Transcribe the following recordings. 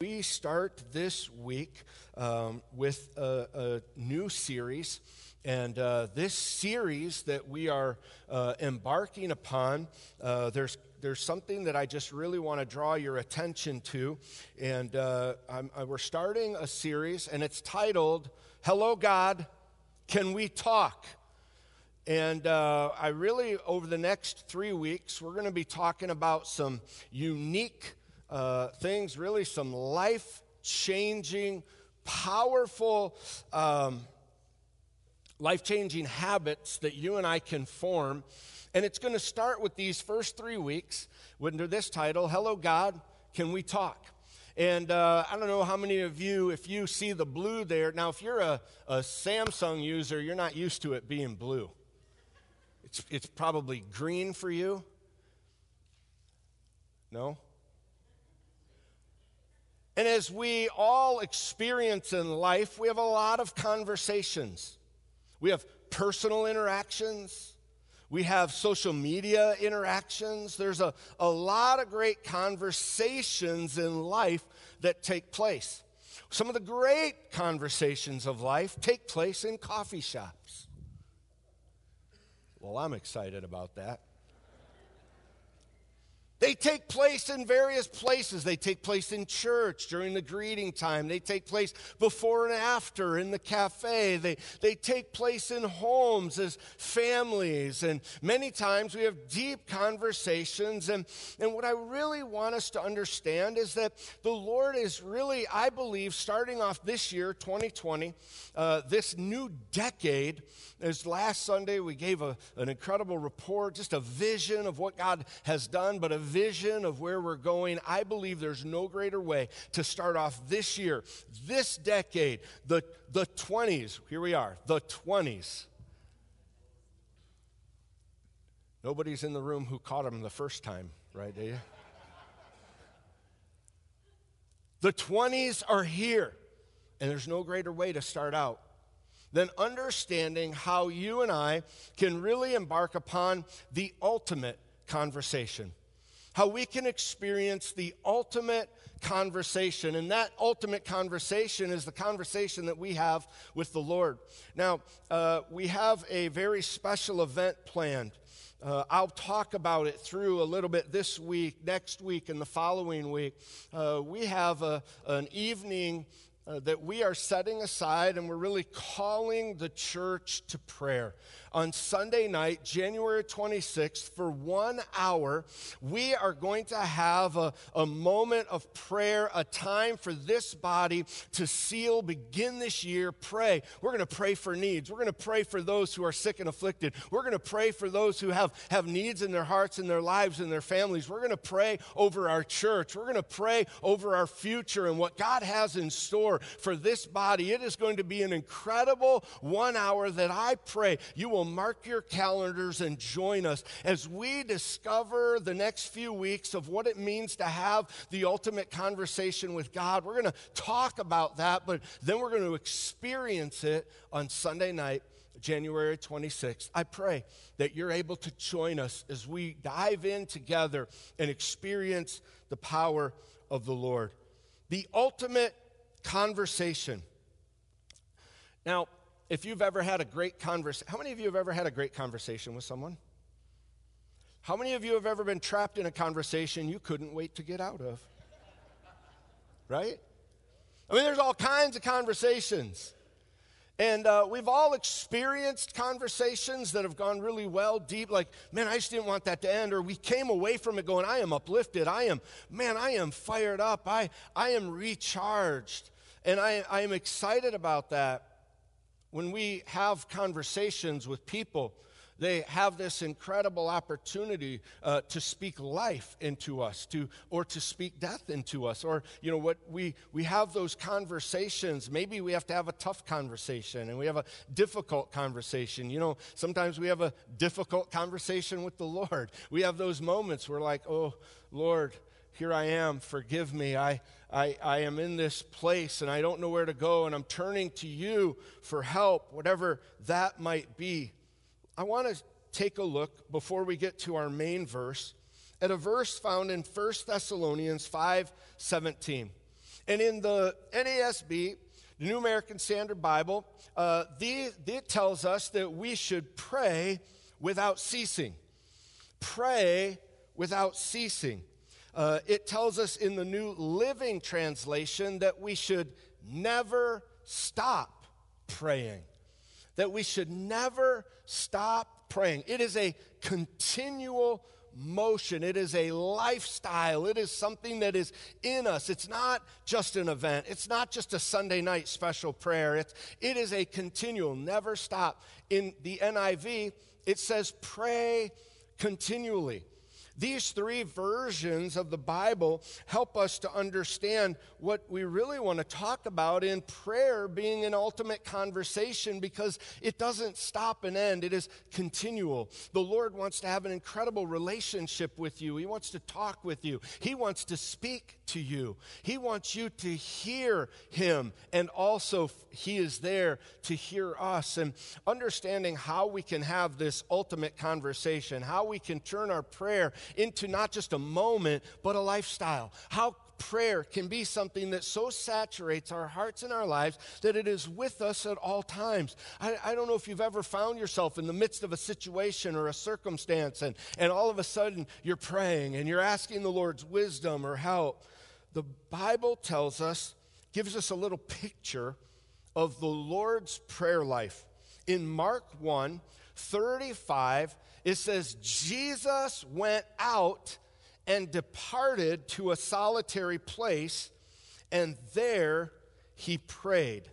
We start this week um, with a, a, new series. And uh, this series that we are uh, embarking upon, uh, there's, there's something that I just really want to draw your attention to. And uh, I, we're starting a series, and it's titled, Hello, God, Can We Talk? And uh, I really, over the next three weeks, we're going to be talking about some unique uh, things, really some life changing, powerful, um, life changing habits that you and I can form. And it's going to start with these first three weeks under this title Hello, God, Can We Talk? And uh, I don't know how many of you, if you see the blue there, now if you're a, a Samsung user, you're not used to it being blue. It's, it's probably green for you. No? And as we all experience in life, we have a lot of conversations. We have personal interactions. We have social media interactions. There's a, a lot of great conversations in life that take place. Some of the great conversations of life take place in coffee shops. Well, I'm excited about that. They take place in various places. They take place in church during the greeting time. They take place before and after in the cafe. They, they take place in homes as families. And many times we have deep conversations. And, and what I really want us to understand is that the Lord is really, I believe, starting off this year, 2020, uh, this new decade. As last Sunday we gave a, an incredible report, just a vision of what God has done, but a vision of where we're going, I believe there's no greater way to start off this year, this decade, the, the 20s. Here we are, the 20s. Nobody's in the room who caught him the first time, right? Do you? The 20s are here, and there's no greater way to start out than understanding how you and I can really embark upon the ultimate conversation how we can experience the ultimate conversation. And that ultimate conversation is the conversation that we have with the Lord. Now, uh, we have a very special event planned. Uh, I'll talk about it through a little bit this week, next week, and the following week. Uh, we have a, an evening uh, that we are setting aside and we're really calling the church to prayer on Sunday night, January 26th, for one hour, we are going to have a, a moment of prayer, a time for this body to seal, begin this year, pray. We're going to pray for needs. We're going to pray for those who are sick and afflicted. We're going to pray for those who have, have needs in their hearts and their lives and their families. We're going to pray over our church. We're going to pray over our future and what God has in store for this body. It is going to be an incredible one hour that I pray you will will mark your calendars and join us as we discover the next few weeks of what it means to have the ultimate conversation with God. We're going to talk about that, but then we're going to experience it on Sunday night. January 26th. I pray that you're able to join us as we dive in together and experience the power of the Lord. The ultimate conversation. Now, if you've ever had a great conversation, how many of you have ever had a great conversation with someone? How many of you have ever been trapped in a conversation you couldn't wait to get out of? Right? I mean, there's all kinds of conversations. And uh, we've all experienced conversations that have gone really well, deep, like, man, I just didn't want that to end. Or we came away from it going, I am uplifted. I am, man, I am fired up. I, I am recharged. And I, I am excited about that when we have conversations with people, they have this incredible opportunity uh, to speak life into us to or to speak death into us or you know what we we have those conversations. Maybe we have to have a tough conversation and we have a difficult conversation. You know sometimes we have a difficult conversation with the lord. We have those moments where like oh lord here i am. Forgive me. I I, I am in this place and I don't know where to go, and I'm turning to you for help, whatever that might be. I want to take a look before we get to our main verse at a verse found in 1 Thessalonians 5 17. And in the NASB, the New American Standard Bible, uh, the, it tells us that we should pray without ceasing. Pray without ceasing. Uh, it tells us in the New Living Translation that we should never stop praying. That we should never stop praying. It is a continual motion. It is a lifestyle. It is something that is in us. It's not just an event. It's not just a Sunday night special prayer. It's, it is a continual, never stop. In the NIV, it says, pray continually. These three versions of the Bible help us to understand what we really want to talk about in prayer being an ultimate conversation because it doesn't stop and end, it is continual. The Lord wants to have an incredible relationship with you, He wants to talk with you, He wants to speak to you, He wants you to hear Him, and also He is there to hear us. And understanding how we can have this ultimate conversation, how we can turn our prayer into not just a moment, but a lifestyle. How prayer can be something that so saturates our hearts and our lives that it is with us at all times. I, I, don't know if you've ever found yourself in the midst of a situation or a circumstance, and, and all of a sudden you're praying and you're asking the Lord's wisdom or help. The Bible tells us, gives us a little picture of the Lord's prayer life. In Mark 1 35, it says, Jesus went out and departed to a solitary place, and there he prayed.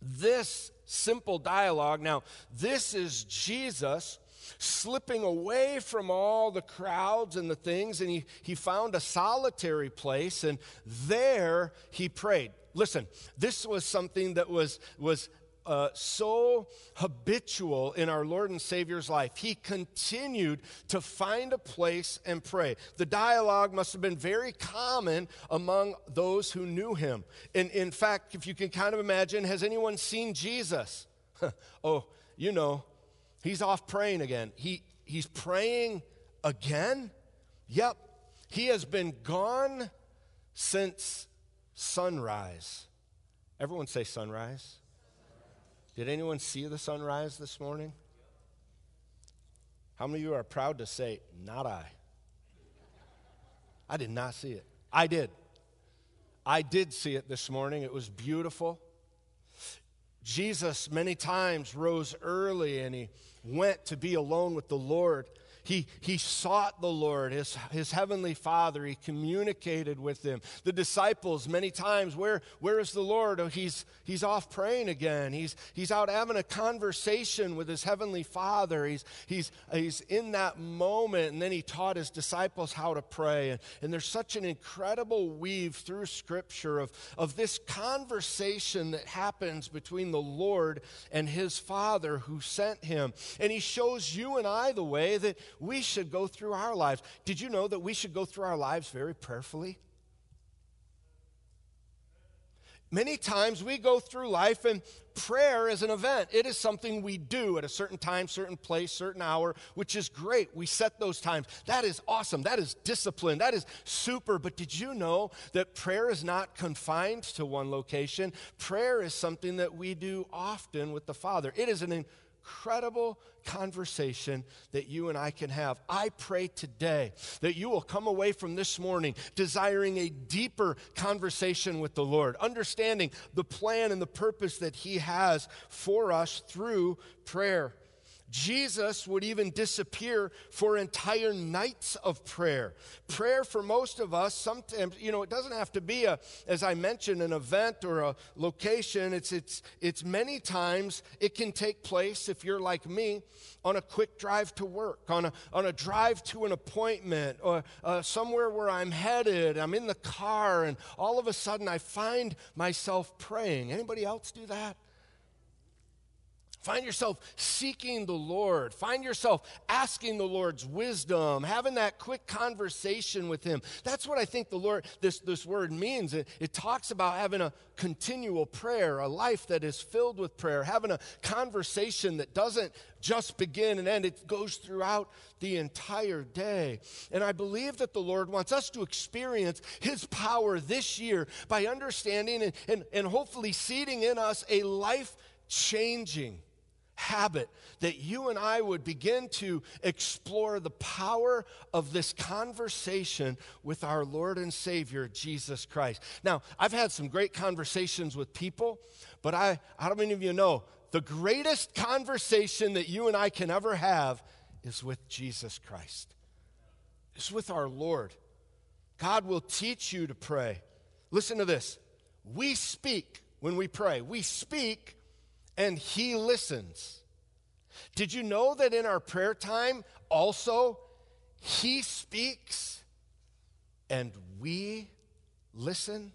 This simple dialogue, now, this is Jesus slipping away from all the crowds and the things, and he, he found a solitary place, and there he prayed. Listen, this was something that was, was uh, so habitual in our Lord and Savior's life. He continued to find a place and pray. The dialogue must have been very common among those who knew him. And in fact, if you can kind of imagine, has anyone seen Jesus? oh, you know, he's off praying again. He, he's praying again? Yep. He has been gone since sunrise. Everyone say sunrise. Did anyone see the sunrise this morning? How many of you are proud to say, Not I? I did not see it. I did. I did see it this morning. It was beautiful. Jesus, many times, rose early and he went to be alone with the Lord. He, he sought the Lord, his, his heavenly Father. He communicated with him. The disciples, many times, where, where is the Lord? Oh, he's, he's off praying again. He's, he's out having a conversation with his heavenly Father. He's, he's, he's in that moment, and then he taught his disciples how to pray. And, and there's such an incredible weave through Scripture of, of this conversation that happens between the Lord and his Father who sent him. And he shows you and I the way that we should go through our lives. Did you know that we should go through our lives very prayerfully? Many times we go through life and prayer is an event. It is something we do at a certain time, certain place, certain hour, which is great. We set those times. That is awesome. That is discipline. That is super. But did you know that prayer is not confined to one location? Prayer is something that we do often with the Father. It is an incredible conversation that you and I can have. I pray today that you will come away from this morning desiring a deeper conversation with the Lord, understanding the plan and the purpose that He has for us through prayer. Jesus would even disappear for entire nights of prayer. Prayer for most of us, sometimes, you know, it doesn't have to be a, as I mentioned, an event or a location. It's, it's, it's many times it can take place, if you're like me, on a quick drive to work, on a, on a drive to an appointment, or uh, somewhere where I'm headed. I'm in the car, and all of a sudden I find myself praying. Anybody else do that? Find yourself seeking the Lord. Find yourself asking the Lord's wisdom, having that quick conversation with Him. That's what I think the Lord, this, this word means. It, it talks about having a continual prayer, a life that is filled with prayer, having a conversation that doesn't just begin and end, it goes throughout the entire day. And I believe that the Lord wants us to experience His power this year by understanding and, and, and hopefully seeding in us a life changing habit that you and I would begin to explore the power of this conversation with our Lord and Savior, Jesus Christ. Now, I've had some great conversations with people, but I, how many of you know the greatest conversation that you and I can ever have is with Jesus Christ? It's with our Lord. God will teach you to pray. Listen to this. We speak when we pray. We speak and he listens. Did you know that in our prayer time also he speaks and we listen?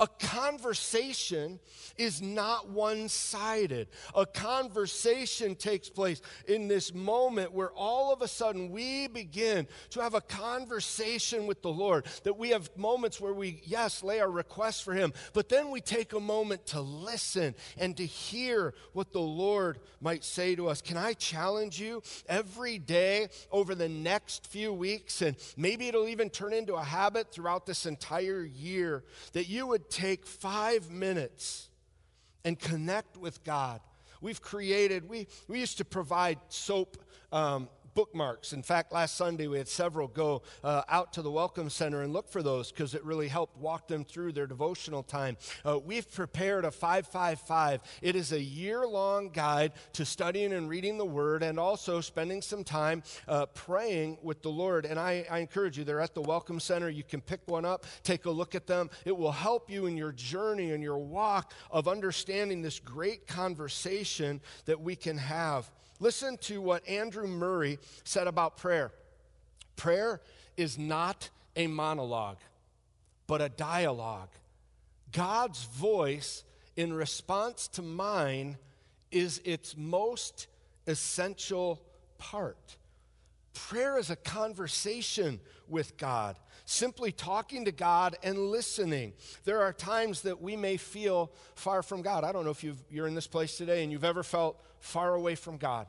A conversation is not one sided. A conversation takes place in this moment where all of a sudden we begin to have a conversation with the Lord. That we have moments where we, yes, lay our requests for Him, but then we take a moment to listen and to hear what the Lord might say to us. Can I challenge you every day over the next few weeks, and maybe it'll even turn into a habit throughout this entire year, that you would take five minutes and connect with God. We've created, we, we used to provide soap um, bookmarks. In fact, last Sunday we had several go uh, out to the Welcome Center and look for those because it really helped walk them through their devotional time. Uh, we've prepared a 555. It is a year long guide to studying and reading the Word and also spending some time uh, praying with the Lord. And I, I encourage you, they're at the Welcome Center. You can pick one up, take a look at them. It will help you in your journey and your walk of understanding this great conversation that we can have. Listen to what Andrew Murray said about prayer prayer is not a monologue, but a dialogue. God's voice in response to mine is its most essential part. Prayer is a conversation with God, simply talking to God and listening. There are times that we may feel far from God. I don't know if you are in this place today and you've ever felt far away from God.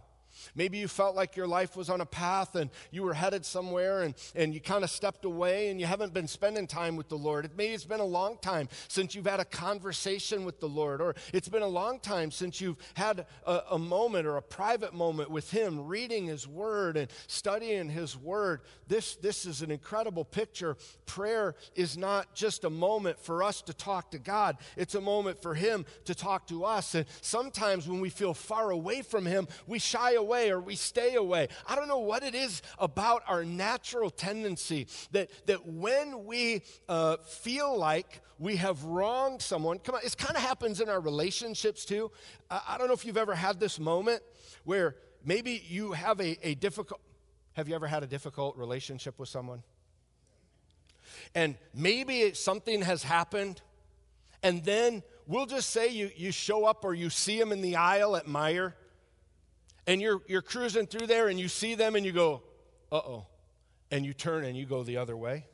Maybe you felt like your life was on a path and you were headed somewhere and, and you kind of stepped away and you haven't been spending time with the Lord. Maybe it's been a long time since you've had a conversation with the Lord, or it's been a long time since you've had a, a moment or a private moment with Him, reading His Word and studying His Word. This, this is an incredible picture. Prayer is not just a moment for us to talk to God, it's a moment for Him to talk to us. And sometimes when we feel far away from Him, we shy away or we stay away. I don't know what it is about our natural tendency that, that when we uh, feel like we have wronged someone, come on, it kind of happens in our relationships too. I, I don't know if you've ever had this moment where maybe you have a, a difficult, have you ever had a difficult relationship with someone? And maybe something has happened, and then we'll just say you, you show up or you see them in the aisle at Meijer, and you're, you're cruising through there and you see them and you go, uh oh. And you turn and you go the other way.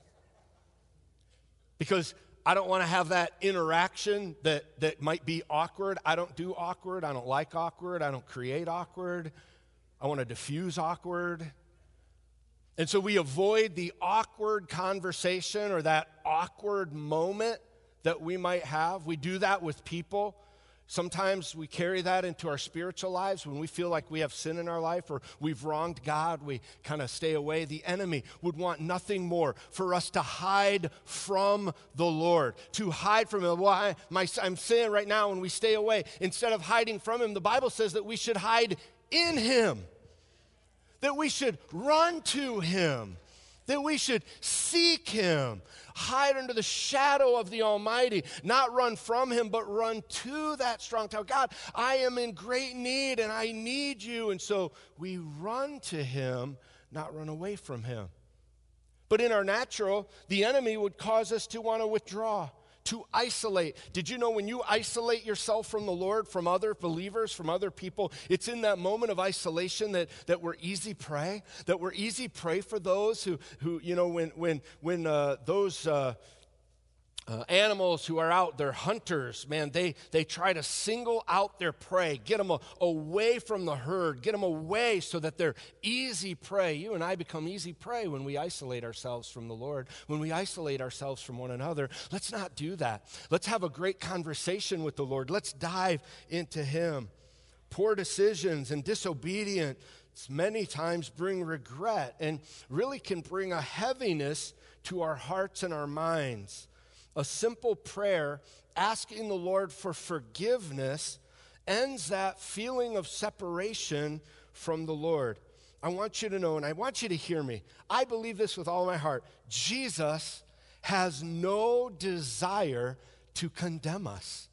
Because I don't want to have that interaction that, that might be awkward. I don't do awkward. I don't like awkward. I don't create awkward. I want to diffuse awkward. And so we avoid the awkward conversation or that awkward moment that we might have. We do that with people. Sometimes we carry that into our spiritual lives when we feel like we have sin in our life or we've wronged God, we kind of stay away. The enemy would want nothing more for us to hide from the Lord, to hide from Him. Why? My, I'm saying right now when we stay away, instead of hiding from Him, the Bible says that we should hide in Him, that we should run to Him that we should seek him, hide under the shadow of the Almighty, not run from him, but run to that strong tower. God, I am in great need and I need you. And so we run to him, not run away from him. But in our natural, the enemy would cause us to want to withdraw, to isolate. Did you know when you isolate yourself from the Lord, from other believers, from other people, it's in that moment of isolation that, that we're easy prey, that we're easy prey for those who, who you know, when, when, when uh, those. Uh, uh, animals who are out, they're hunters, man, they, they try to single out their prey, get them a, away from the herd, get them away so that they're easy prey. You and I become easy prey when we isolate ourselves from the Lord, when we isolate ourselves from one another. Let's not do that. Let's have a great conversation with the Lord. Let's dive into Him. Poor decisions and disobedience many times bring regret and really can bring a heaviness to our hearts and our minds a simple prayer asking the Lord for forgiveness ends that feeling of separation from the Lord. I want you to know, and I want you to hear me. I believe this with all my heart. Jesus has no desire to condemn us,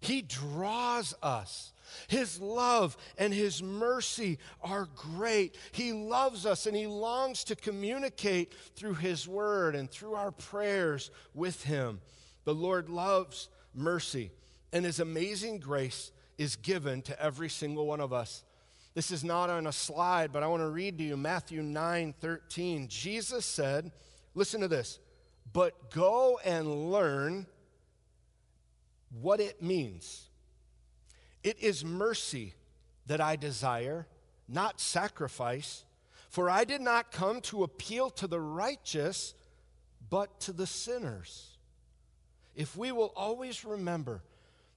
He draws us. His love and His mercy are great. He loves us and He longs to communicate through His word and through our prayers with Him. The Lord loves mercy, and His amazing grace is given to every single one of us. This is not on a slide, but I want to read to you Matthew 9 13. Jesus said, Listen to this, but go and learn what it means it is mercy that I desire, not sacrifice. For I did not come to appeal to the righteous, but to the sinners. If we will always remember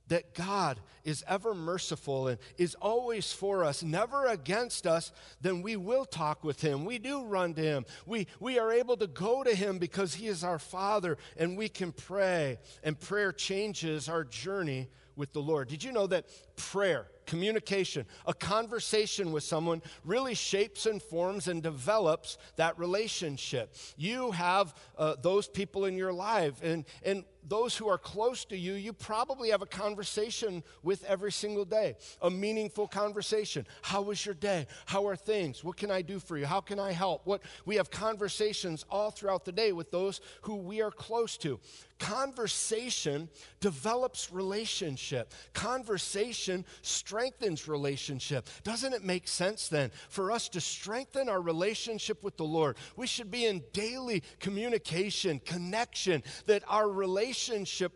that God is ever merciful and is always for us, never against us, then we will talk with Him. We do run to Him. We, we are able to go to Him because He is our Father and we can pray. And prayer changes our journey with the Lord. Did you know that prayer, communication, a conversation with someone really shapes and forms and develops that relationship? You have uh, those people in your life, and, and those who are close to you, you probably have a conversation with every single day, a meaningful conversation. How was your day? How are things? What can I do for you? How can I help? What we have conversations all throughout the day with those who we are close to. Conversation develops relationship. Conversation strengthens relationship. Doesn't it make sense then for us to strengthen our relationship with the Lord? We should be in daily communication, connection, that our relationship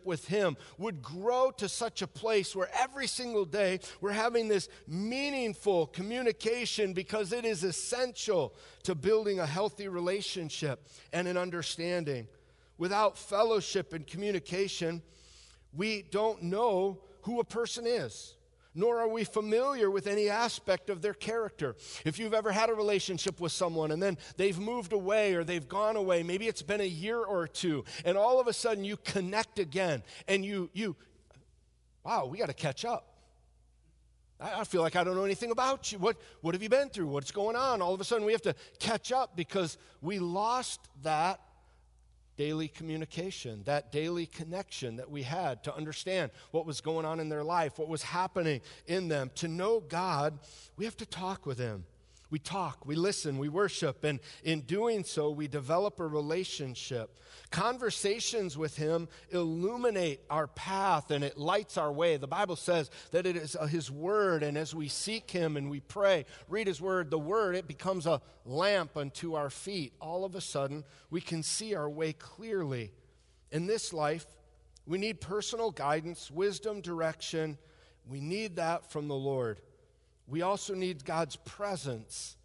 with Him would grow to such a place where every single day we're having this meaningful communication because it is essential to building a healthy relationship and an understanding. Without fellowship and communication, we don't know who a person is, nor are we familiar with any aspect of their character. If you've ever had a relationship with someone and then they've moved away or they've gone away, maybe it's been a year or two, and all of a sudden you connect again and you, you wow, we got to catch up. I feel like I don't know anything about you. What, what have you been through? What's going on? All of a sudden, we have to catch up because we lost that daily communication, that daily connection that we had to understand what was going on in their life, what was happening in them. To know God, we have to talk with Him. We talk, we listen, we worship, and in doing so, we develop a relationship. Conversations with Him illuminate our path and it lights our way. The Bible says that it is His Word, and as we seek Him and we pray, read His Word, the Word, it becomes a lamp unto our feet. All of a sudden, we can see our way clearly. In this life, we need personal guidance, wisdom, direction. We need that from the Lord we also need God's presence,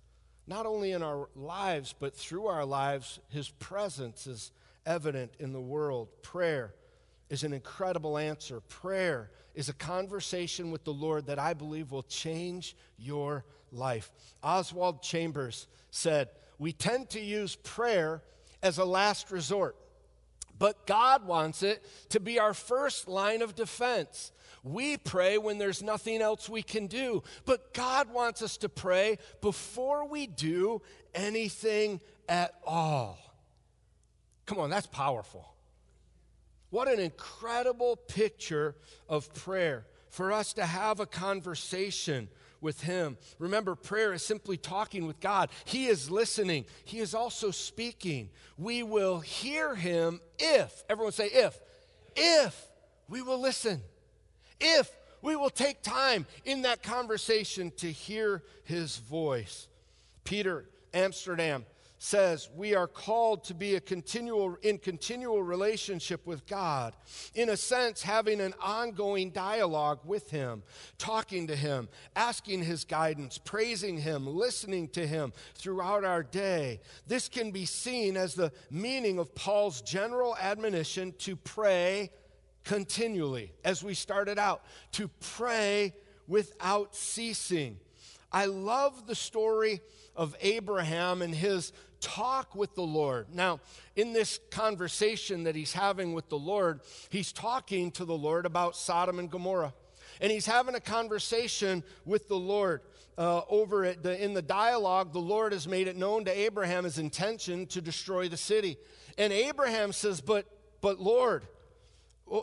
not only in our lives, but through our lives. His presence is evident in the world. Prayer is an incredible answer. Prayer is a conversation with the Lord that I believe will change your life. Oswald Chambers said, We tend to use prayer as a last resort, but God wants it to be our first line of defense. We pray when there's nothing else we can do, but God wants us to pray before we do anything at all. Come on, that's powerful. What an incredible picture of prayer for us to have a conversation with Him. Remember, prayer is simply talking with God. He is listening, He is also speaking. We will hear Him if, everyone say if, if we will listen, if we will take time in that conversation to hear his voice. Peter Amsterdam says we are called to be a continual in continual relationship with God in a sense having an ongoing dialogue with him talking to him asking his guidance praising him listening to him throughout our day this can be seen as the meaning of Paul's general admonition to pray continually as we started out to pray without ceasing I love the story of Abraham and his talk with the Lord. Now, in this conversation that he's having with the Lord, he's talking to the Lord about Sodom and Gomorrah. And he's having a conversation with the Lord. Uh, over it the, in the dialogue, the Lord has made it known to Abraham his intention to destroy the city. And Abraham says, But, but Lord,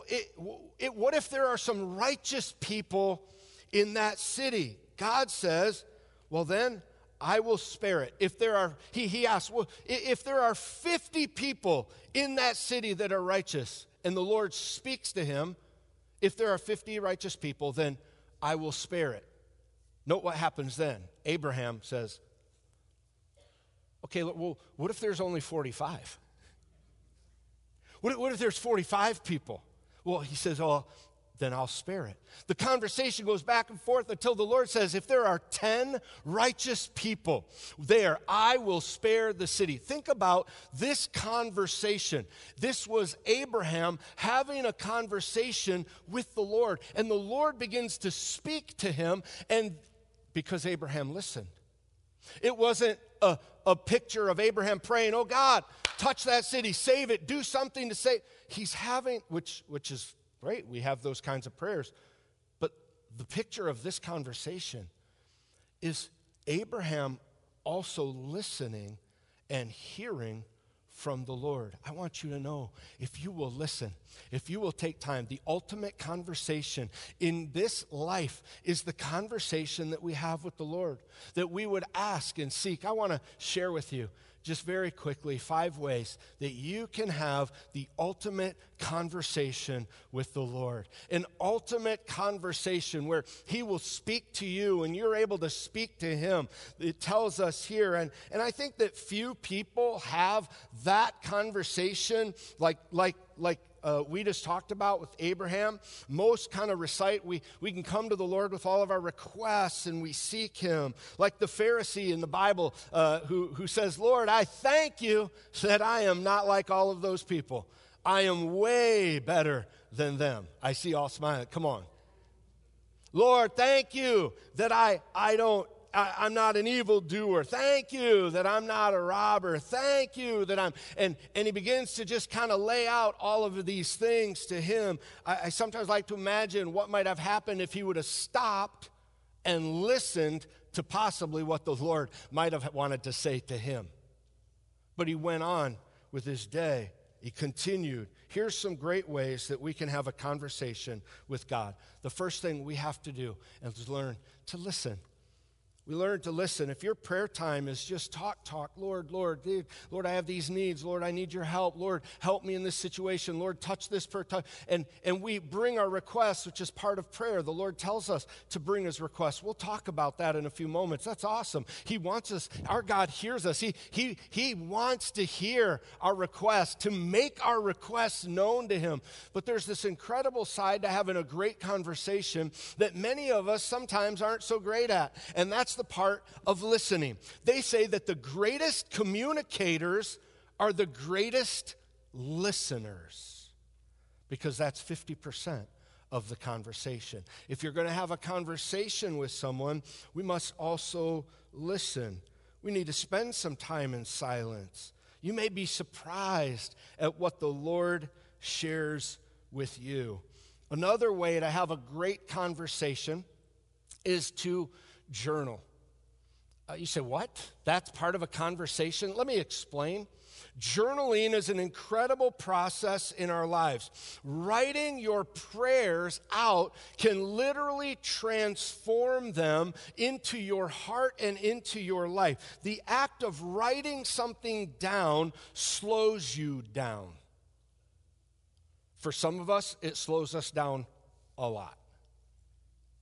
it, it, what if there are some righteous people in that city? God says, Well, then I will spare it. If there are, he, he asks, well, if there are 50 people in that city that are righteous, and the Lord speaks to him, if there are 50 righteous people, then I will spare it. Note what happens then. Abraham says, okay, well, what if there's only 45? What if, what if there's 45 people? Well, he says, oh, then I'll spare it. The conversation goes back and forth until the Lord says, If there are 10 righteous people there, I will spare the city. Think about this conversation. This was Abraham having a conversation with the Lord, and the Lord begins to speak to him, and because Abraham listened. It wasn't a, a picture of Abraham praying, Oh God, touch that city, save it, do something to save. He's having, which, which is Great, we have those kinds of prayers. But the picture of this conversation is Abraham also listening and hearing from the Lord. I want you to know if you will listen, if you will take time, the ultimate conversation in this life is the conversation that we have with the Lord, that we would ask and seek. I want to share with you just very quickly, five ways that you can have the ultimate conversation with the Lord. An ultimate conversation where He will speak to you and you're able to speak to Him. It tells us here, and, and I think that few people have that conversation like, like, like uh, we just talked about with Abraham, most kind of recite, we, we can come to the Lord with all of our requests and we seek Him. Like the Pharisee in the Bible uh, who, who says, Lord, I thank you that I am not like all of those people. I am way better than them. I see all smiling. Come on. Lord, thank you that I, I don't I, am not an evildoer. Thank you that I'm not a robber. Thank you that I'm. And, and he begins to just kind of lay out all of these things to him. I, I sometimes like to imagine what might have happened if he would have stopped and listened to possibly what the Lord might have wanted to say to him. But he went on with his day. He continued. Here's some great ways that we can have a conversation with God. The first thing we have to do is learn to listen. We learn to listen. If your prayer time is just talk, talk, Lord, Lord, dude, Lord, I have these needs. Lord, I need your help. Lord, help me in this situation. Lord, touch this touch. And, and we bring our requests, which is part of prayer. The Lord tells us to bring his requests. We'll talk about that in a few moments. That's awesome. He wants us, our God hears us. He, he, he wants to hear our requests, to make our requests known to him. But there's this incredible side to having a great conversation that many of us sometimes aren't so great at. And that's the part of listening. They say that the greatest communicators are the greatest listeners because that's 50% of the conversation. If you're going to have a conversation with someone, we must also listen. We need to spend some time in silence. You may be surprised at what the Lord shares with you. Another way to have a great conversation is to journal. Uh, you say, what? That's part of a conversation? Let me explain. Journaling is an incredible process in our lives. Writing your prayers out can literally transform them into your heart and into your life. The act of writing something down slows you down. For some of us, it slows us down a lot,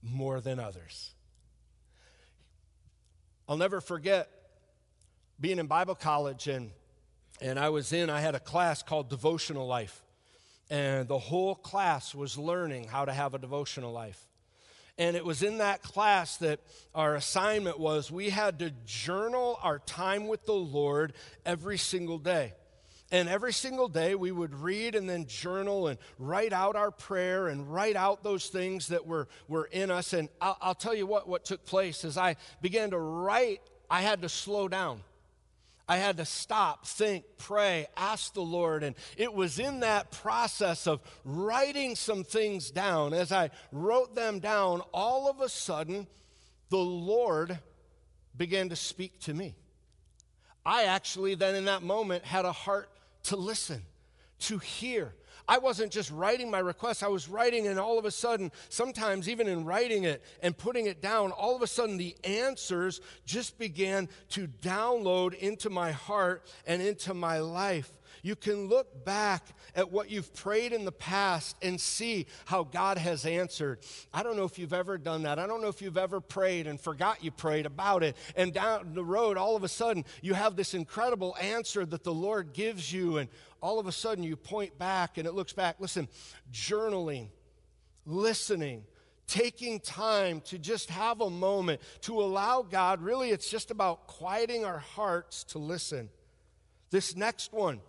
more than others. I'll never forget being in Bible college and and I was in I had a class called devotional life and the whole class was learning how to have a devotional life. And it was in that class that our assignment was we had to journal our time with the Lord every single day. And every single day we would read and then journal and write out our prayer and write out those things that were, were in us. And I'll, I'll tell you what, what took place as I began to write, I had to slow down. I had to stop, think, pray, ask the Lord. And it was in that process of writing some things down. As I wrote them down, all of a sudden, the Lord began to speak to me. I actually, then in that moment, had a heart to listen, to hear. I wasn't just writing my request, I was writing, and all of a sudden, sometimes even in writing it and putting it down, all of a sudden the answers just began to download into my heart and into my life. You can look back at what you've prayed in the past and see how God has answered. I don't know if you've ever done that. I don't know if you've ever prayed and forgot you prayed about it. And down the road, all of a sudden, you have this incredible answer that the Lord gives you. And all of a sudden, you point back and it looks back. Listen, journaling, listening, taking time to just have a moment to allow God, really, it's just about quieting our hearts to listen. This next one,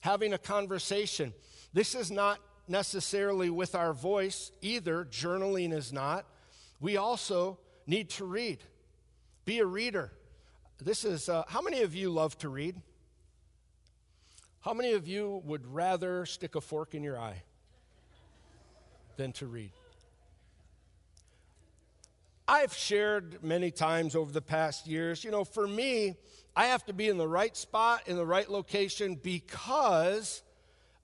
having a conversation. This is not necessarily with our voice either, journaling is not. We also need to read. Be a reader. This is, uh, how many of you love to read? How many of you would rather stick a fork in your eye than to read? I've shared many times over the past years, you know, for me, I have to be in the right spot, in the right location because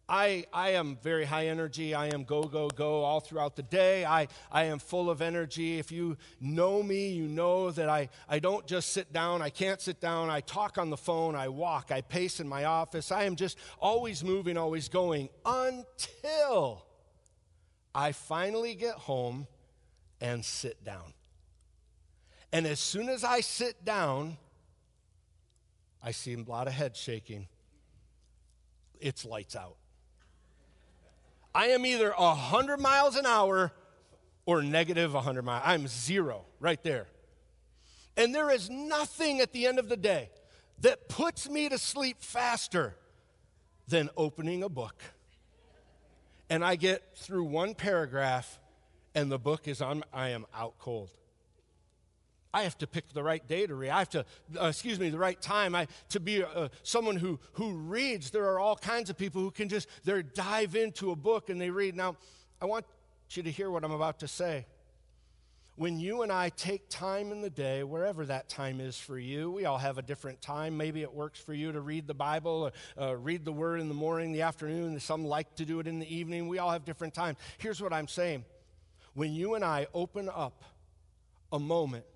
I, I am very high energy. I am go, go, go all throughout the day. I, I am full of energy. If you know me, you know that I, I don't just sit down. I can't sit down. I talk on the phone. I walk. I pace in my office. I am just always moving, always going until I finally get home and sit down. And as soon as I sit down, I see a lot of head shaking. It's lights out. I am either 100 miles an hour or negative 100 miles. I'm zero right there. And there is nothing at the end of the day that puts me to sleep faster than opening a book. And I get through one paragraph and the book is on, I am out cold. I have to pick the right day to read. I have to, uh, excuse me, the right time. I to be uh, someone who who reads. There are all kinds of people who can just they dive into a book and they read. Now, I want you to hear what I'm about to say. When you and I take time in the day, wherever that time is for you, we all have a different time. Maybe it works for you to read the Bible, or, uh, read the Word in the morning, the afternoon. Some like to do it in the evening. We all have different times. Here's what I'm saying: when you and I open up a moment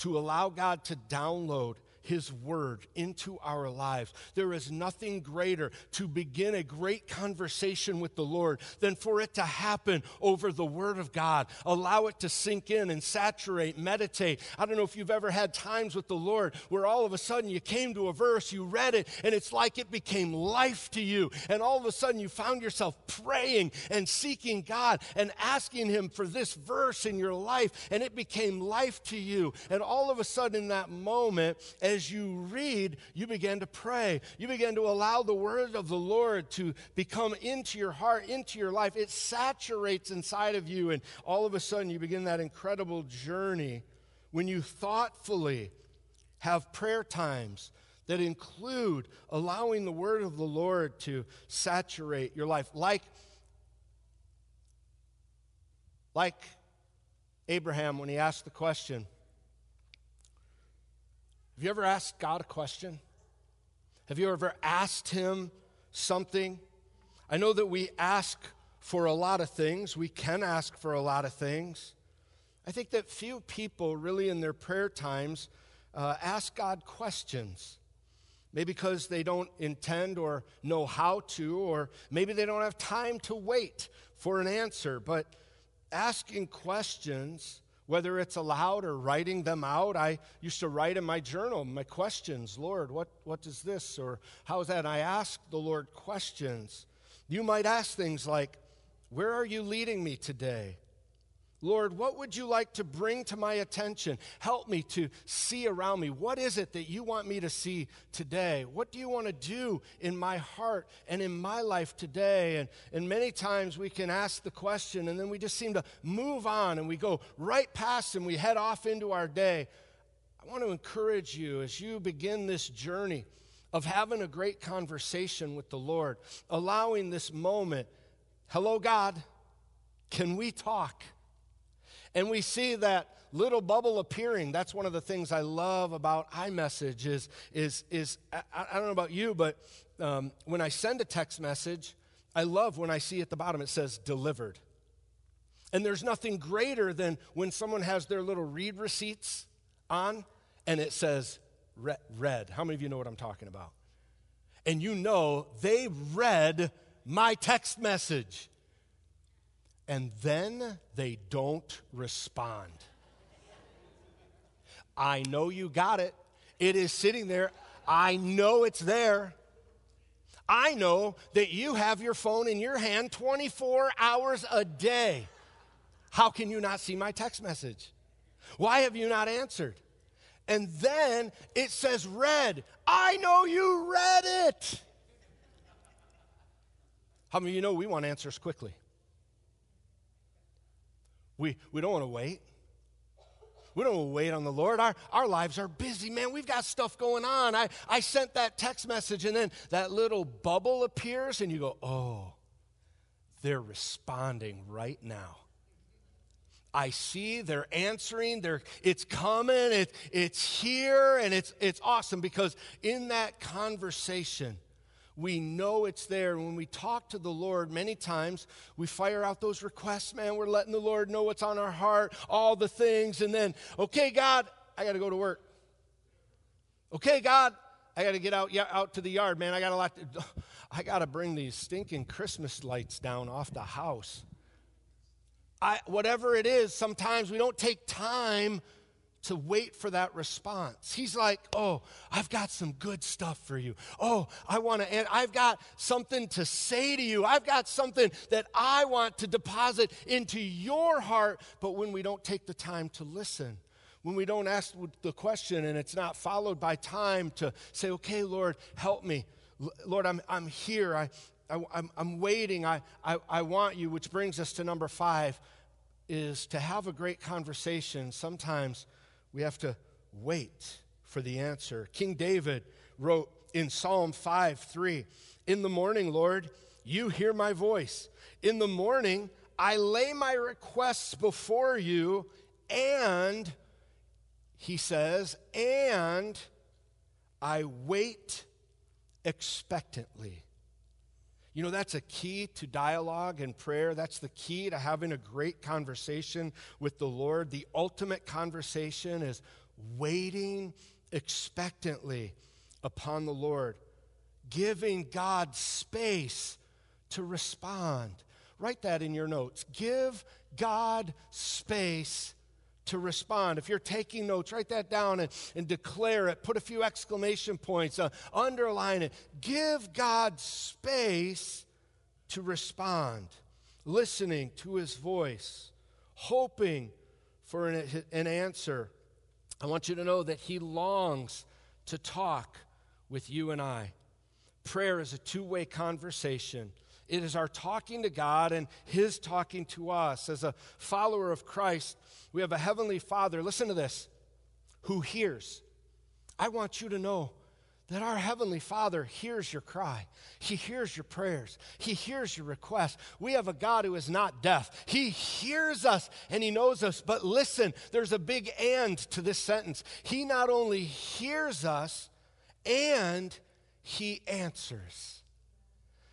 to allow God to download his Word into our lives. There is nothing greater to begin a great conversation with the Lord than for it to happen over the Word of God. Allow it to sink in and saturate, meditate. I don't know if you've ever had times with the Lord where all of a sudden you came to a verse, you read it, and it's like it became life to you. And all of a sudden you found yourself praying and seeking God and asking Him for this verse in your life, and it became life to you. And all of a sudden in that moment, as you read, you begin to pray. You begin to allow the word of the Lord to become into your heart, into your life. It saturates inside of you, and all of a sudden you begin that incredible journey when you thoughtfully have prayer times that include allowing the word of the Lord to saturate your life. Like, like Abraham when he asked the question, have you ever asked God a question? Have you ever asked Him something? I know that we ask for a lot of things. We can ask for a lot of things. I think that few people really in their prayer times uh, ask God questions. Maybe because they don't intend or know how to, or maybe they don't have time to wait for an answer. But asking questions, whether it's aloud or writing them out, I used to write in my journal my questions Lord, what, what does this? Or how's that? And I ask the Lord questions. You might ask things like, Where are you leading me today? Lord, what would you like to bring to my attention? Help me to see around me. What is it that you want me to see today? What do you want to do in my heart and in my life today? And, and many times we can ask the question and then we just seem to move on and we go right past and we head off into our day. I want to encourage you as you begin this journey of having a great conversation with the Lord, allowing this moment. Hello, God. Can we talk? And we see that little bubble appearing. That's one of the things I love about iMessage is, is, is I, I don't know about you, but um, when I send a text message, I love when I see at the bottom it says delivered. And there's nothing greater than when someone has their little read receipts on and it says read. How many of you know what I'm talking about? And you know they read my text message and then they don't respond. I know you got it. It is sitting there. I know it's there. I know that you have your phone in your hand 24 hours a day. How can you not see my text message? Why have you not answered? And then it says read. I know you read it. How many of you know we want answers quickly? We, we don't want to wait. We don't wait on the Lord. Our, our lives are busy, man. We've got stuff going on. I, I sent that text message, and then that little bubble appears, and you go, oh, they're responding right now. I see they're answering, they're, it's coming, it, it's here, and it's, it's awesome because in that conversation, we know it's there. When we talk to the Lord, many times we fire out those requests, man. We're letting the Lord know what's on our heart, all the things, and then, okay, God, I got to go to work. Okay, God, I got to get out, out to the yard, man. I got a lot. To, I got to bring these stinking Christmas lights down off the house. I, whatever it is, sometimes we don't take time to wait for that response. He's like, "Oh, I've got some good stuff for you. Oh, I want to and I've got something to say to you. I've got something that I want to deposit into your heart." But when we don't take the time to listen, when we don't ask the question and it's not followed by time to say, "Okay, Lord, help me. Lord, I'm I'm here. I, I I'm, I'm waiting. I, I I want you." Which brings us to number 5 is to have a great conversation. Sometimes we have to wait for the answer. King David wrote in Psalm 5 3 In the morning, Lord, you hear my voice. In the morning, I lay my requests before you, and, he says, and I wait expectantly. You know, that's a key to dialogue and prayer. That's the key to having a great conversation with the Lord. The ultimate conversation is waiting expectantly upon the Lord, giving God space to respond. Write that in your notes. Give God space to respond. If you're taking notes, write that down and, and declare it. Put a few exclamation points, uh, underline it. Give God space to respond, listening to his voice, hoping for an, an answer. I want you to know that he longs to talk with you and I. Prayer is a two way conversation. It is our talking to God and His talking to us. As a follower of Christ, we have a Heavenly Father, listen to this, who hears. I want you to know that our Heavenly Father hears your cry. He hears your prayers. He hears your requests. We have a God who is not deaf. He hears us and He knows us. But listen, there's a big and to this sentence. He not only hears us, and He answers.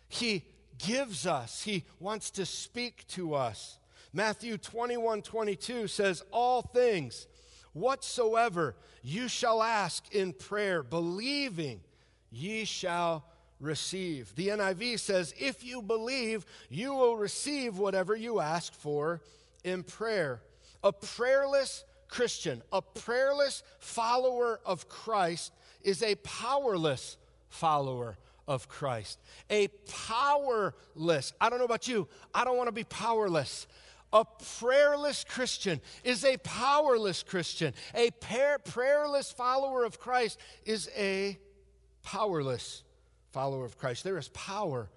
He gives us, He wants to speak to us. Matthew 21 22 says, All things whatsoever you shall ask in prayer, believing ye shall receive. The NIV says, If you believe, you will receive whatever you ask for in prayer. A prayerless Christian, a prayerless follower of Christ, is a powerless follower of Christ. A powerless, I don't know about you, I don't want to be powerless. A prayerless Christian is a powerless Christian. A prayerless follower of Christ is a powerless follower of Christ. There is power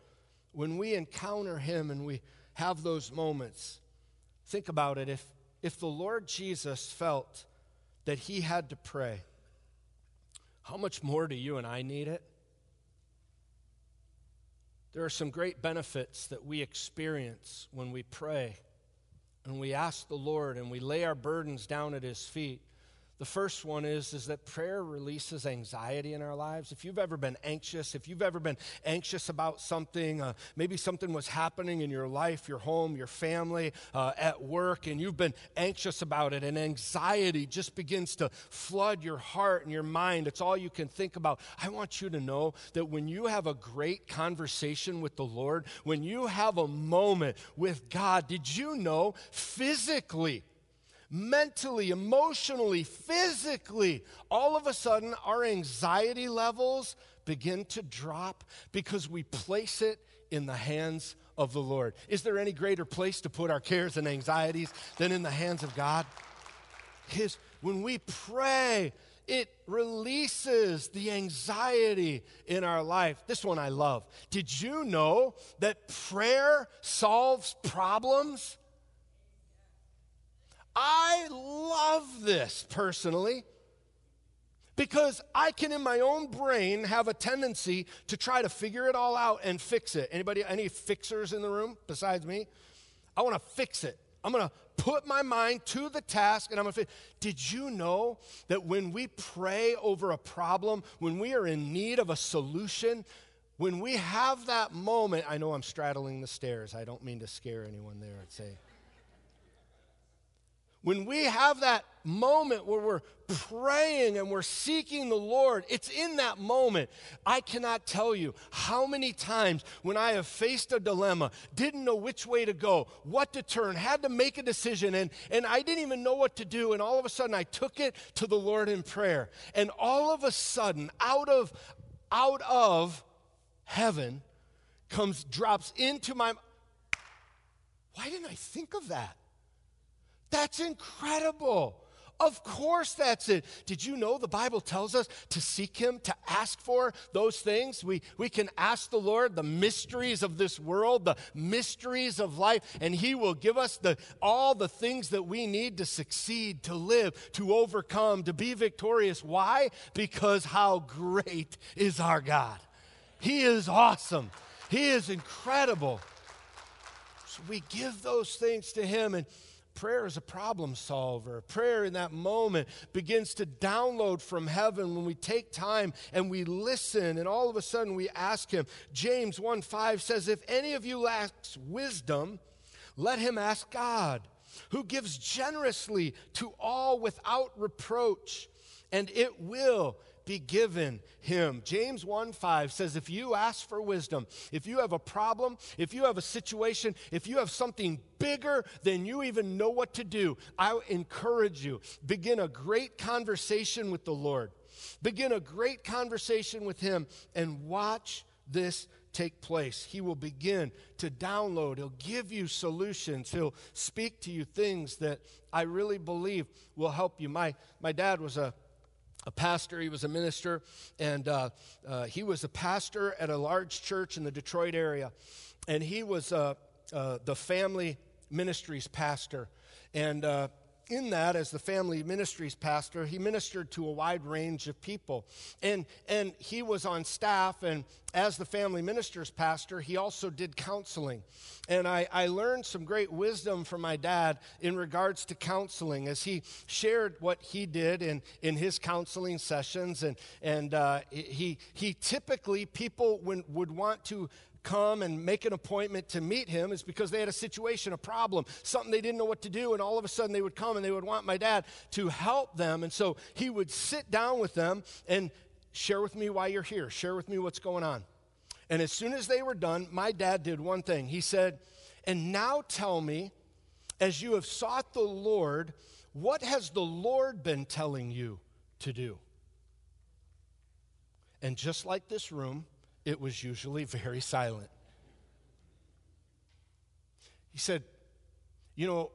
when we encounter Him and we have those moments. Think about it. If, if the Lord Jesus felt that He had to pray, how much more do you and I need it? There are some great benefits that we experience when we pray and we ask the Lord and we lay our burdens down at His feet. The first one is, is that prayer releases anxiety in our lives. If you've ever been anxious, if you've ever been anxious about something, uh, maybe something was happening in your life, your home, your family, uh, at work, and you've been anxious about it, and anxiety just begins to flood your heart and your mind. It's all you can think about. I want you to know that when you have a great conversation with the Lord, when you have a moment with God, did you know physically? Mentally, emotionally, physically, all of a sudden our anxiety levels begin to drop because we place it in the hands of the Lord. Is there any greater place to put our cares and anxieties than in the hands of God? His, when we pray, it releases the anxiety in our life. This one I love. Did you know that prayer solves problems? I love this personally because I can in my own brain have a tendency to try to figure it all out and fix it. Anybody any fixers in the room besides me? I want to fix it. I'm going to put my mind to the task and I'm going to fix it. Did you know that when we pray over a problem, when we are in need of a solution, when we have that moment, I know I'm straddling the stairs. I don't mean to scare anyone there. I'd say when we have that moment where we're praying and we're seeking the Lord, it's in that moment. I cannot tell you how many times when I have faced a dilemma, didn't know which way to go, what to turn, had to make a decision, and, and I didn't even know what to do. And all of a sudden, I took it to the Lord in prayer. And all of a sudden, out of, out of heaven, comes, drops into my. Why didn't I think of that? That's incredible. Of course, that's it. Did you know the Bible tells us to seek Him, to ask for those things? We, we can ask the Lord the mysteries of this world, the mysteries of life, and He will give us the, all the things that we need to succeed, to live, to overcome, to be victorious. Why? Because how great is our God! He is awesome, He is incredible. So we give those things to Him and Prayer is a problem solver. Prayer in that moment begins to download from heaven when we take time and we listen, and all of a sudden we ask Him. James 1 5 says, If any of you lacks wisdom, let him ask God, who gives generously to all without reproach, and it will be given him. James 1 5 says, If you ask for wisdom, if you have a problem, if you have a situation, if you have something bigger than you even know what to do, I encourage you, begin a great conversation with the Lord. Begin a great conversation with him and watch this take place. He will begin to download. He'll give you solutions. He'll speak to you things that I really believe will help you. My, my dad was a a pastor, he was a minister, and uh, uh, he was a pastor at a large church in the Detroit area. And he was uh, uh the family ministries pastor. And uh, in that, as the family ministries pastor, he ministered to a wide range of people. And, and he was on staff, and as the family ministers pastor, he also did counseling. And I, I learned some great wisdom from my dad in regards to counseling as he shared what he did in, in his counseling sessions. And, and uh, he, he typically, people when, would want to come and make an appointment to meet him is because they had a situation, a problem, something they didn't know what to do, and all of a sudden they would come and they would want my dad to help them. And so he would sit down with them and share with me why you're here. Share with me what's going on. And as soon as they were done, my dad did one thing. He said, And now tell me, as you have sought the Lord, what has the Lord been telling you to do? And just like this room, it was usually very silent. He said, You know,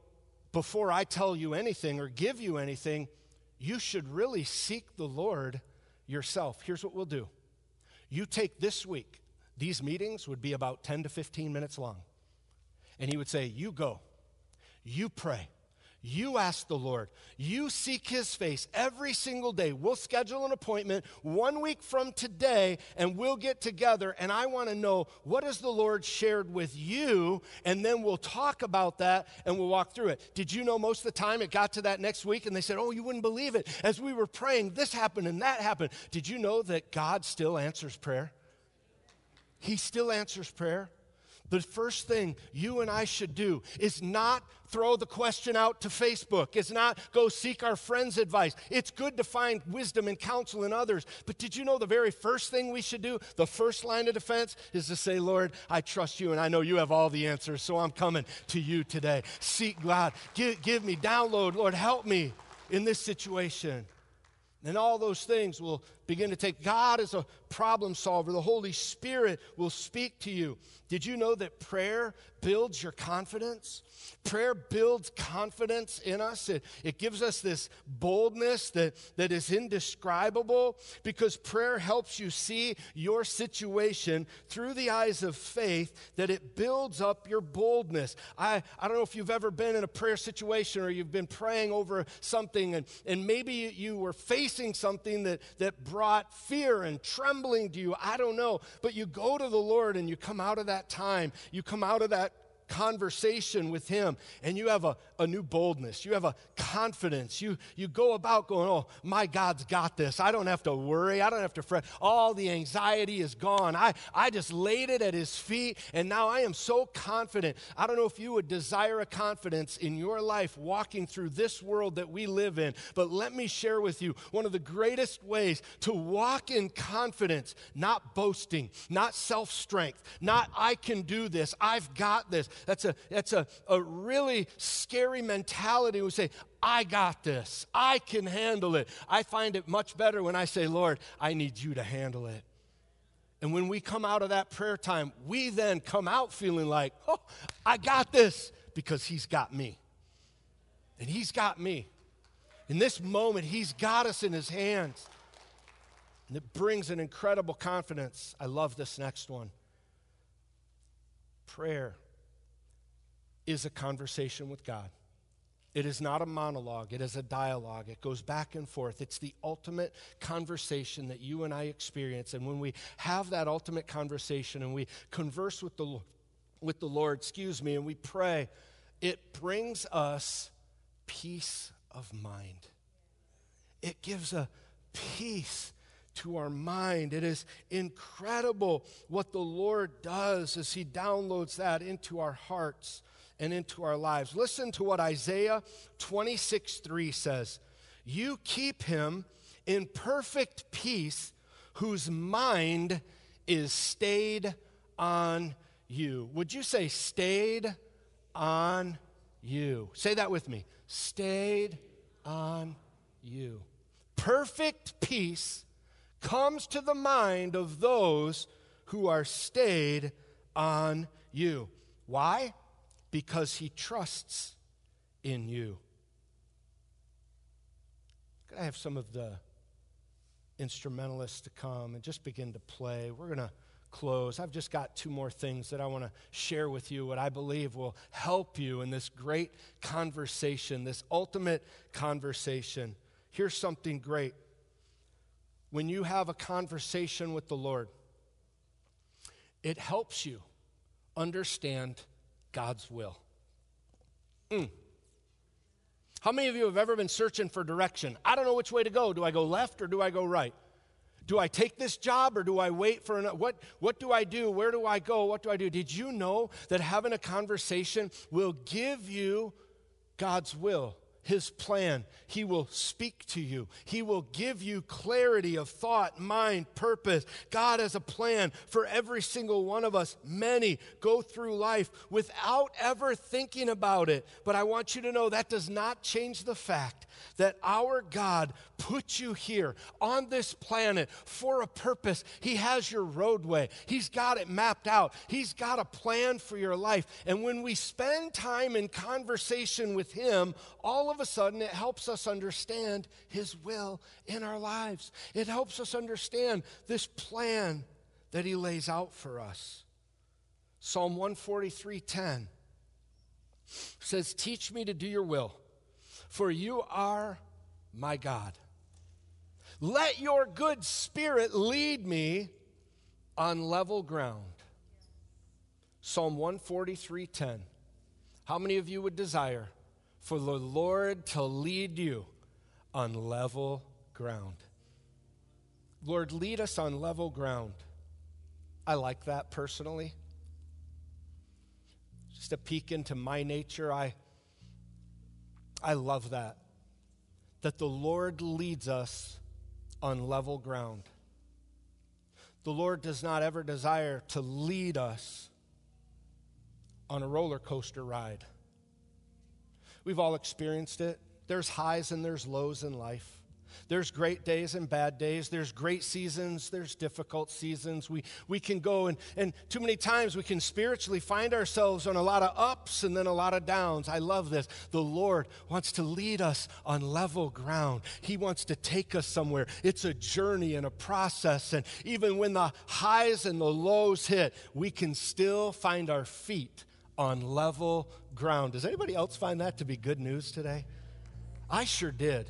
before I tell you anything or give you anything, you should really seek the Lord yourself. Here's what we'll do you take this week these meetings would be about 10 to 15 minutes long. And he would say, You go, you pray, you ask the Lord, you seek his face every single day. We'll schedule an appointment one week from today and we'll get together. And I want to know what has the Lord shared with you? And then we'll talk about that and we'll walk through it. Did you know most of the time it got to that next week and they said, Oh, you wouldn't believe it. As we were praying, this happened and that happened. Did you know that God still answers prayer? He still answers prayer. The first thing you and I should do is not throw the question out to Facebook. is not go seek our friends' advice. It's good to find wisdom and counsel in others. But did you know the very first thing we should do, the first line of defense, is to say, Lord, I trust you and I know you have all the answers, so I'm coming to you today. Seek God. Give, give me, download, Lord, help me in this situation. And all those things will begin to take. God is a problem solver. The Holy Spirit will speak to you. Did you know that prayer builds your confidence? Prayer builds confidence in us. It, it gives us this boldness that, that is indescribable because prayer helps you see your situation through the eyes of faith, that it builds up your boldness. I, I don't know if you've ever been in a prayer situation or you've been praying over something and, and maybe you were facing something that, that brought fear and trembling to you. I don't know. But you go to the Lord and you come out of that time, you come out of that conversation with him and you have a, a new boldness. You have a confidence. You you go about going oh my god's got this. I don't have to worry. I don't have to fret. All the anxiety is gone. I i just laid it at his feet and now i am so confident. I don't know if you would desire a confidence in your life walking through this world that we live in but let me share with you one of the greatest ways to walk in confidence not boasting not self-strength not i can do this. I've got this that's a, that's a, a really scary mentality. We say, I got this. I can handle it. I find it much better when I say, Lord, I need you to handle it. And when we come out of that prayer time, we then come out feeling like, oh, I got this because He's got me. And He's got me. In this moment, He's got us in His hands. And it brings an incredible confidence. I love this next one. Prayer is a conversation with God. It is not a monologue, it is a dialogue. It goes back and forth. It's the ultimate conversation that you and I experience. And when we have that ultimate conversation and we converse with the, with the Lord, excuse me, and we pray, it brings us peace of mind. It gives a peace to our mind. It is incredible what the Lord does as He downloads that into our hearts and into our lives. Listen to what Isaiah 26 3 says You keep him in perfect peace whose mind is stayed on you. Would you say, stayed on you? Say that with me. Stayed on you. Perfect peace comes to the mind of those who are stayed on you. Why? Because he trusts in you. Could I have some of the instrumentalists to come and just begin to play? We're going to close. I've just got two more things that I want to share with you, what I believe will help you in this great conversation, this ultimate conversation. Here's something great. When you have a conversation with the Lord, it helps you understand God's will. Mm. How many of you have ever been searching for direction? I don't know which way to go. Do I go left or do I go right? Do I take this job or do I wait for another? What, what do I do? Where do I go? What do I do? Did you know that having a conversation will give you God's will? His plan. He will speak to you. He will give you clarity of thought, mind, purpose. God has a plan for every single one of us. Many go through life without ever thinking about it. But I want you to know that does not change the fact that our God put you here on this planet for a purpose. He has your roadway, He's got it mapped out, He's got a plan for your life. And when we spend time in conversation with Him, all of a sudden it helps us understand His will in our lives. It helps us understand this plan that He lays out for us. Psalm 143:10 says, Teach me to do your will for you are my God. Let your good spirit lead me on level ground. Psalm 143:10. How many of you would desire for the Lord to lead you on level ground? Lord, lead us on level ground. I like that personally. Just a peek into my nature, I I love that. That the Lord leads us on level ground. The Lord does not ever desire to lead us on a roller coaster ride. We've all experienced it. There's highs and there's lows in life. There's great days and bad days. There's great seasons. There's difficult seasons. We, we can go, and, and too many times we can spiritually find ourselves on a lot of ups and then a lot of downs. I love this. The Lord wants to lead us on level ground, He wants to take us somewhere. It's a journey and a process. And even when the highs and the lows hit, we can still find our feet on level ground. Does anybody else find that to be good news today? I sure did.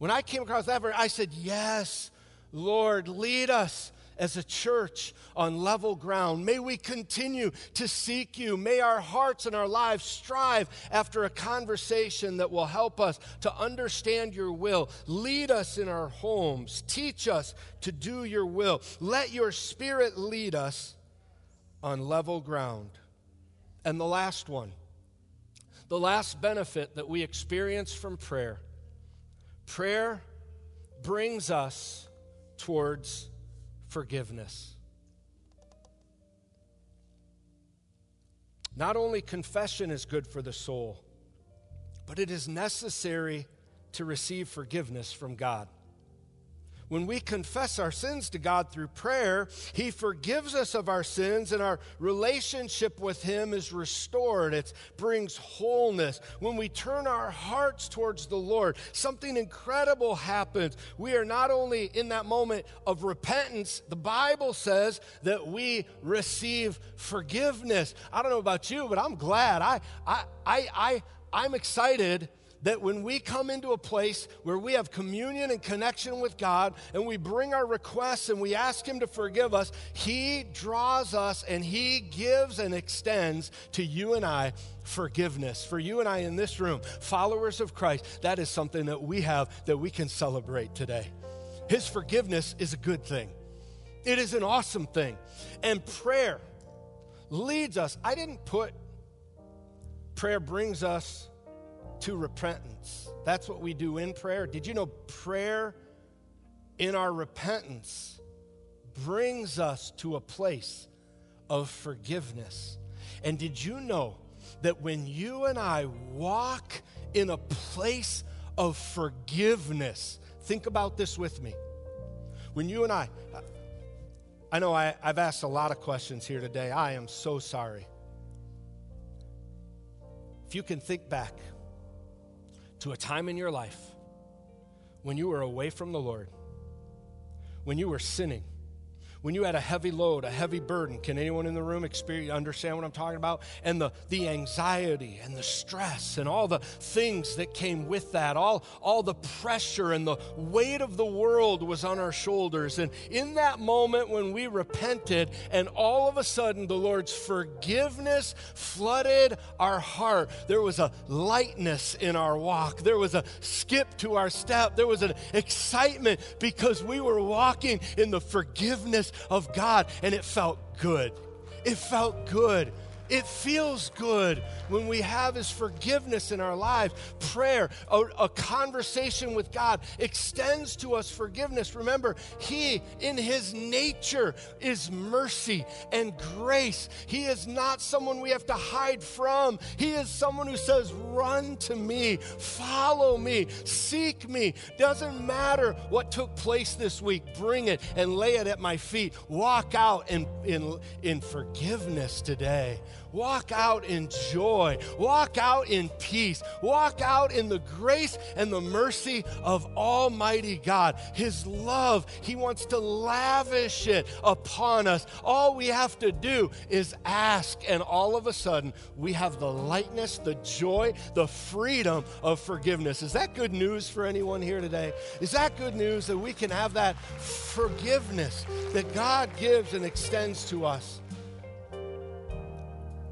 When I came across that verse, I said, Yes, Lord, lead us as a church on level ground. May we continue to seek you. May our hearts and our lives strive after a conversation that will help us to understand your will. Lead us in our homes. Teach us to do your will. Let your spirit lead us on level ground. And the last one, the last benefit that we experience from prayer Prayer brings us towards forgiveness. Not only confession is good for the soul, but it is necessary to receive forgiveness from God. When we confess our sins to God through prayer, He forgives us of our sins and our relationship with Him is restored. It brings wholeness. When we turn our hearts towards the Lord, something incredible happens. We are not only in that moment of repentance, the Bible says that we receive forgiveness. I don't know about you, but I'm glad. I, I, I, I, I'm excited that when we come into a place where we have communion and connection with God and we bring our requests and we ask Him to forgive us, He draws us and He gives and extends to you and I forgiveness. For you and I in this room, followers of Christ, that is something that we have that we can celebrate today. His forgiveness is a good thing, it is an awesome thing. And prayer leads us. I didn't put prayer brings us to repentance. That's what we do in prayer. Did you know prayer in our repentance brings us to a place of forgiveness? And did you know that when you and I walk in a place of forgiveness, think about this with me. When you and I, I know I, have asked a lot of questions here today. I am so sorry. If you can think back to a time in your life when you were away from the Lord, when you were sinning, when you had a heavy load, a heavy burden. Can anyone in the room experience, understand what I'm talking about? And the, the anxiety and the stress and all the things that came with that, all, all the pressure and the weight of the world was on our shoulders. And in that moment when we repented, and all of a sudden the Lord's forgiveness flooded our heart, there was a lightness in our walk, there was a skip to our step, there was an excitement because we were walking in the forgiveness of God, and it felt good. It felt good. It feels good when we have His forgiveness in our lives. Prayer, a, a, conversation with God extends to us forgiveness. Remember, He, in His nature, is mercy and grace. He is not someone we have to hide from. He is someone who says, Run to me, follow me, seek me. Doesn't matter what took place this week, bring it and lay it at my feet. Walk out in, in, in forgiveness today. Walk out in joy. Walk out in peace. Walk out in the grace and the mercy of Almighty God. His love, He wants to lavish it upon us. All we have to do is ask, and all of a sudden, we have the lightness, the joy, the freedom of forgiveness. Is that good news for anyone here today? Is that good news that we can have that forgiveness that God gives and extends to us?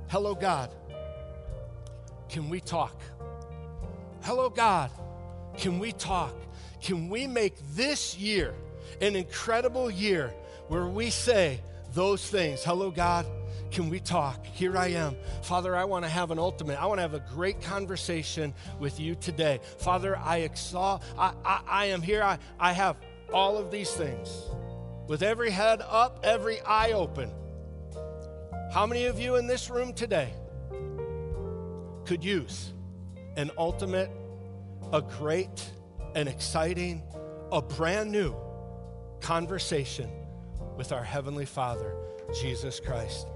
Hello, God. Can we talk? Hello, God. Can we talk? Can we make this year an incredible year where we say those things? Hello, God. Can we talk? Here I am. Father, I want to have an ultimate. I want to have a great conversation with you today. Father, I exalt, I, I, I am here. I, I have all of these things with every head up, every eye open. How many of you in this room today could use an ultimate, a great, an exciting, a brand new conversation with our Heavenly Father, Jesus Christ?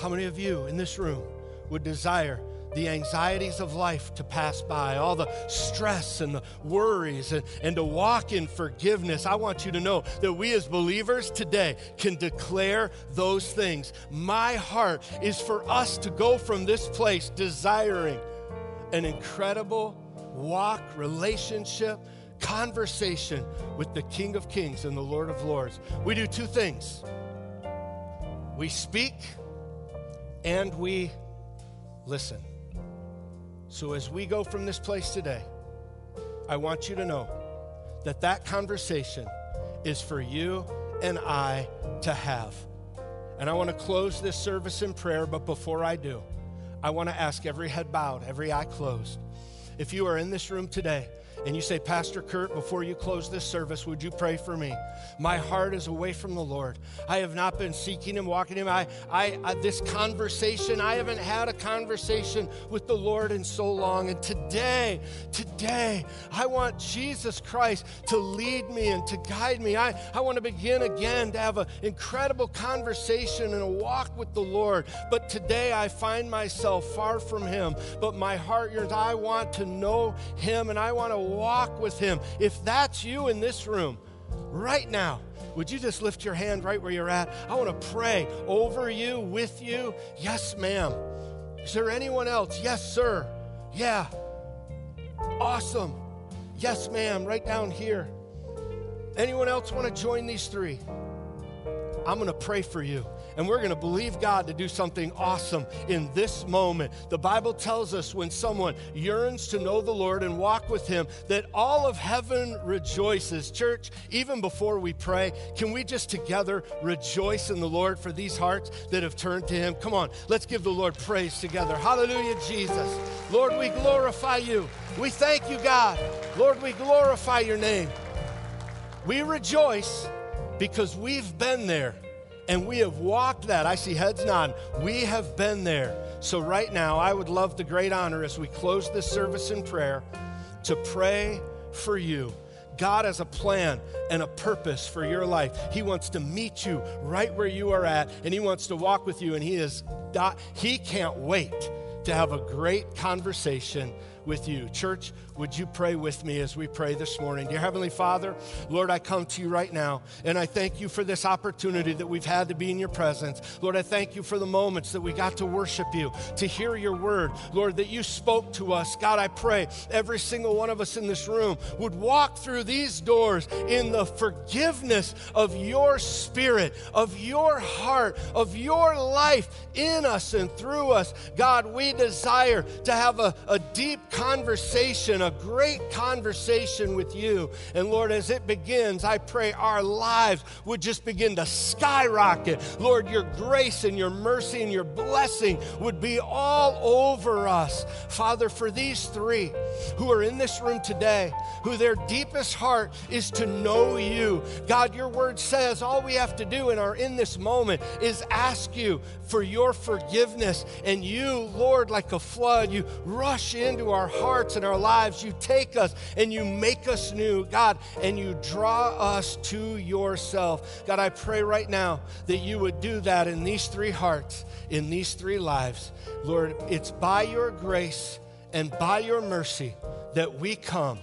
How many of you in this room would desire the anxieties of life to pass by, all the stress and the worries, and, and to walk in forgiveness. I want you to know that we as believers today can declare those things. My heart is for us to go from this place desiring an incredible walk, relationship, conversation with the King of Kings and the Lord of Lords. We do two things we speak and we listen. So as we go from this place today, I want you to know that that conversation is for you and I to have. And I want to close this service in prayer, but before I do, I want to ask every head bowed, every eye closed. If you are in this room today and you say, Pastor Kurt, before you close this service, would you pray for me? My heart is away from the Lord. I have not been seeking Him, walking Him. I, I, I, this conversation, I haven't had a conversation with the Lord in so long. And today, today, I want Jesus Christ to lead me and to guide me. I, I want to begin again to have an incredible conversation and a walk with the Lord. But today, I find myself far from Him. But my heart yearns. I want to know Him and I want to walk with Him. If that's you in this room, right now, would you just lift your hand right where you're at? I want to pray over you, with you. Yes, ma'am. Is there anyone else? Yes, sir. Yeah. Awesome. Yes, ma'am. Right down here. Anyone else want to join these three? I'm going to pray for you and we're going to believe God to do something awesome in this moment. The Bible tells us when someone yearns to know the Lord and walk with Him, that all of heaven rejoices. Church, even before we pray, can we just together rejoice in the Lord for these hearts that have turned to Him? Come on, let's give the Lord praise together. Hallelujah, Jesus. Lord, we glorify you. We thank you, God. Lord, we glorify your name. We rejoice because we've been there and we have walked that. I see heads nodding. We have been there. So, right now, I would love the great honor as we close this service in prayer to pray for you. God has a plan and a purpose for your life. He wants to meet you right where you are at, and He wants to walk with you, and He is He can't wait to have a great conversation with you. Church, would you pray with me as we pray this morning? Dear Heavenly Father, Lord, I come to you right now and I thank you for this opportunity that we've had to be in your presence. Lord, I thank you for the moments that we got to worship you, to hear your word. Lord, that you spoke to us. God, I pray every single one of us in this room would walk through these doors in the forgiveness of your spirit, of your heart, of your life in us and through us. God, we desire to have a, a deep conversation, a great conversation with you. And Lord, as it begins, I pray our lives would just begin to skyrocket. Lord, your grace and your mercy and your blessing would be all over us. Father, for these three who are in this room today, who their deepest heart is to know you, God, your word says all we have to do and are in this moment is ask you for your forgiveness. And you, Lord, like a flood, you rush into our hearts and our lives. You take us and you make us new, God, and you draw us to yourself. God, I pray right now that you would do that in these three hearts, in these three lives. Lord, it's by your grace and by your mercy that we come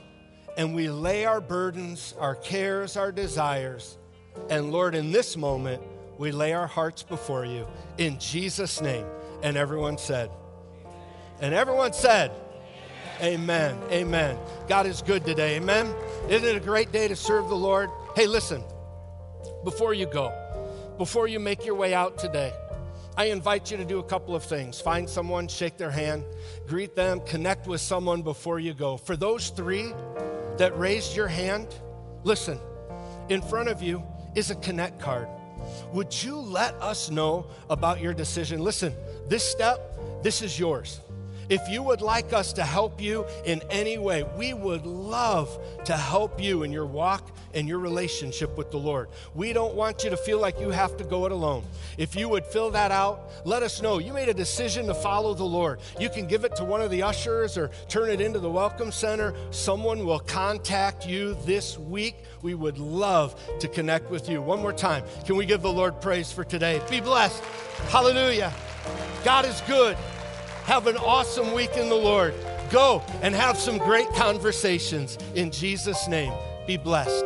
and we lay our burdens, our cares, our desires. And Lord, in this moment, we lay our hearts before you in Jesus' name. And everyone said, and everyone said, Amen. Amen. God is good today. Amen. Isn't it a great day to serve the Lord? Hey, listen, before you go, before you make your way out today, I invite you to do a couple of things. Find someone, shake their hand, greet them, connect with someone before you go. For those three that raised your hand, listen, in front of you is a connect card. Would you let us know about your decision? Listen, this step, this is yours. If you would like us to help you in any way, we would love to help you in your walk and your relationship with the Lord. We don't want you to feel like you have to go it alone. If you would fill that out, let us know. You made a decision to follow the Lord. You can give it to one of the ushers or turn it into the Welcome Center. Someone will contact you this week. We would love to connect with you. One more time, can we give the Lord praise for today? Be blessed. Hallelujah. God is good. Have an awesome week in the Lord. Go and have some great conversations. In Jesus' name, be blessed.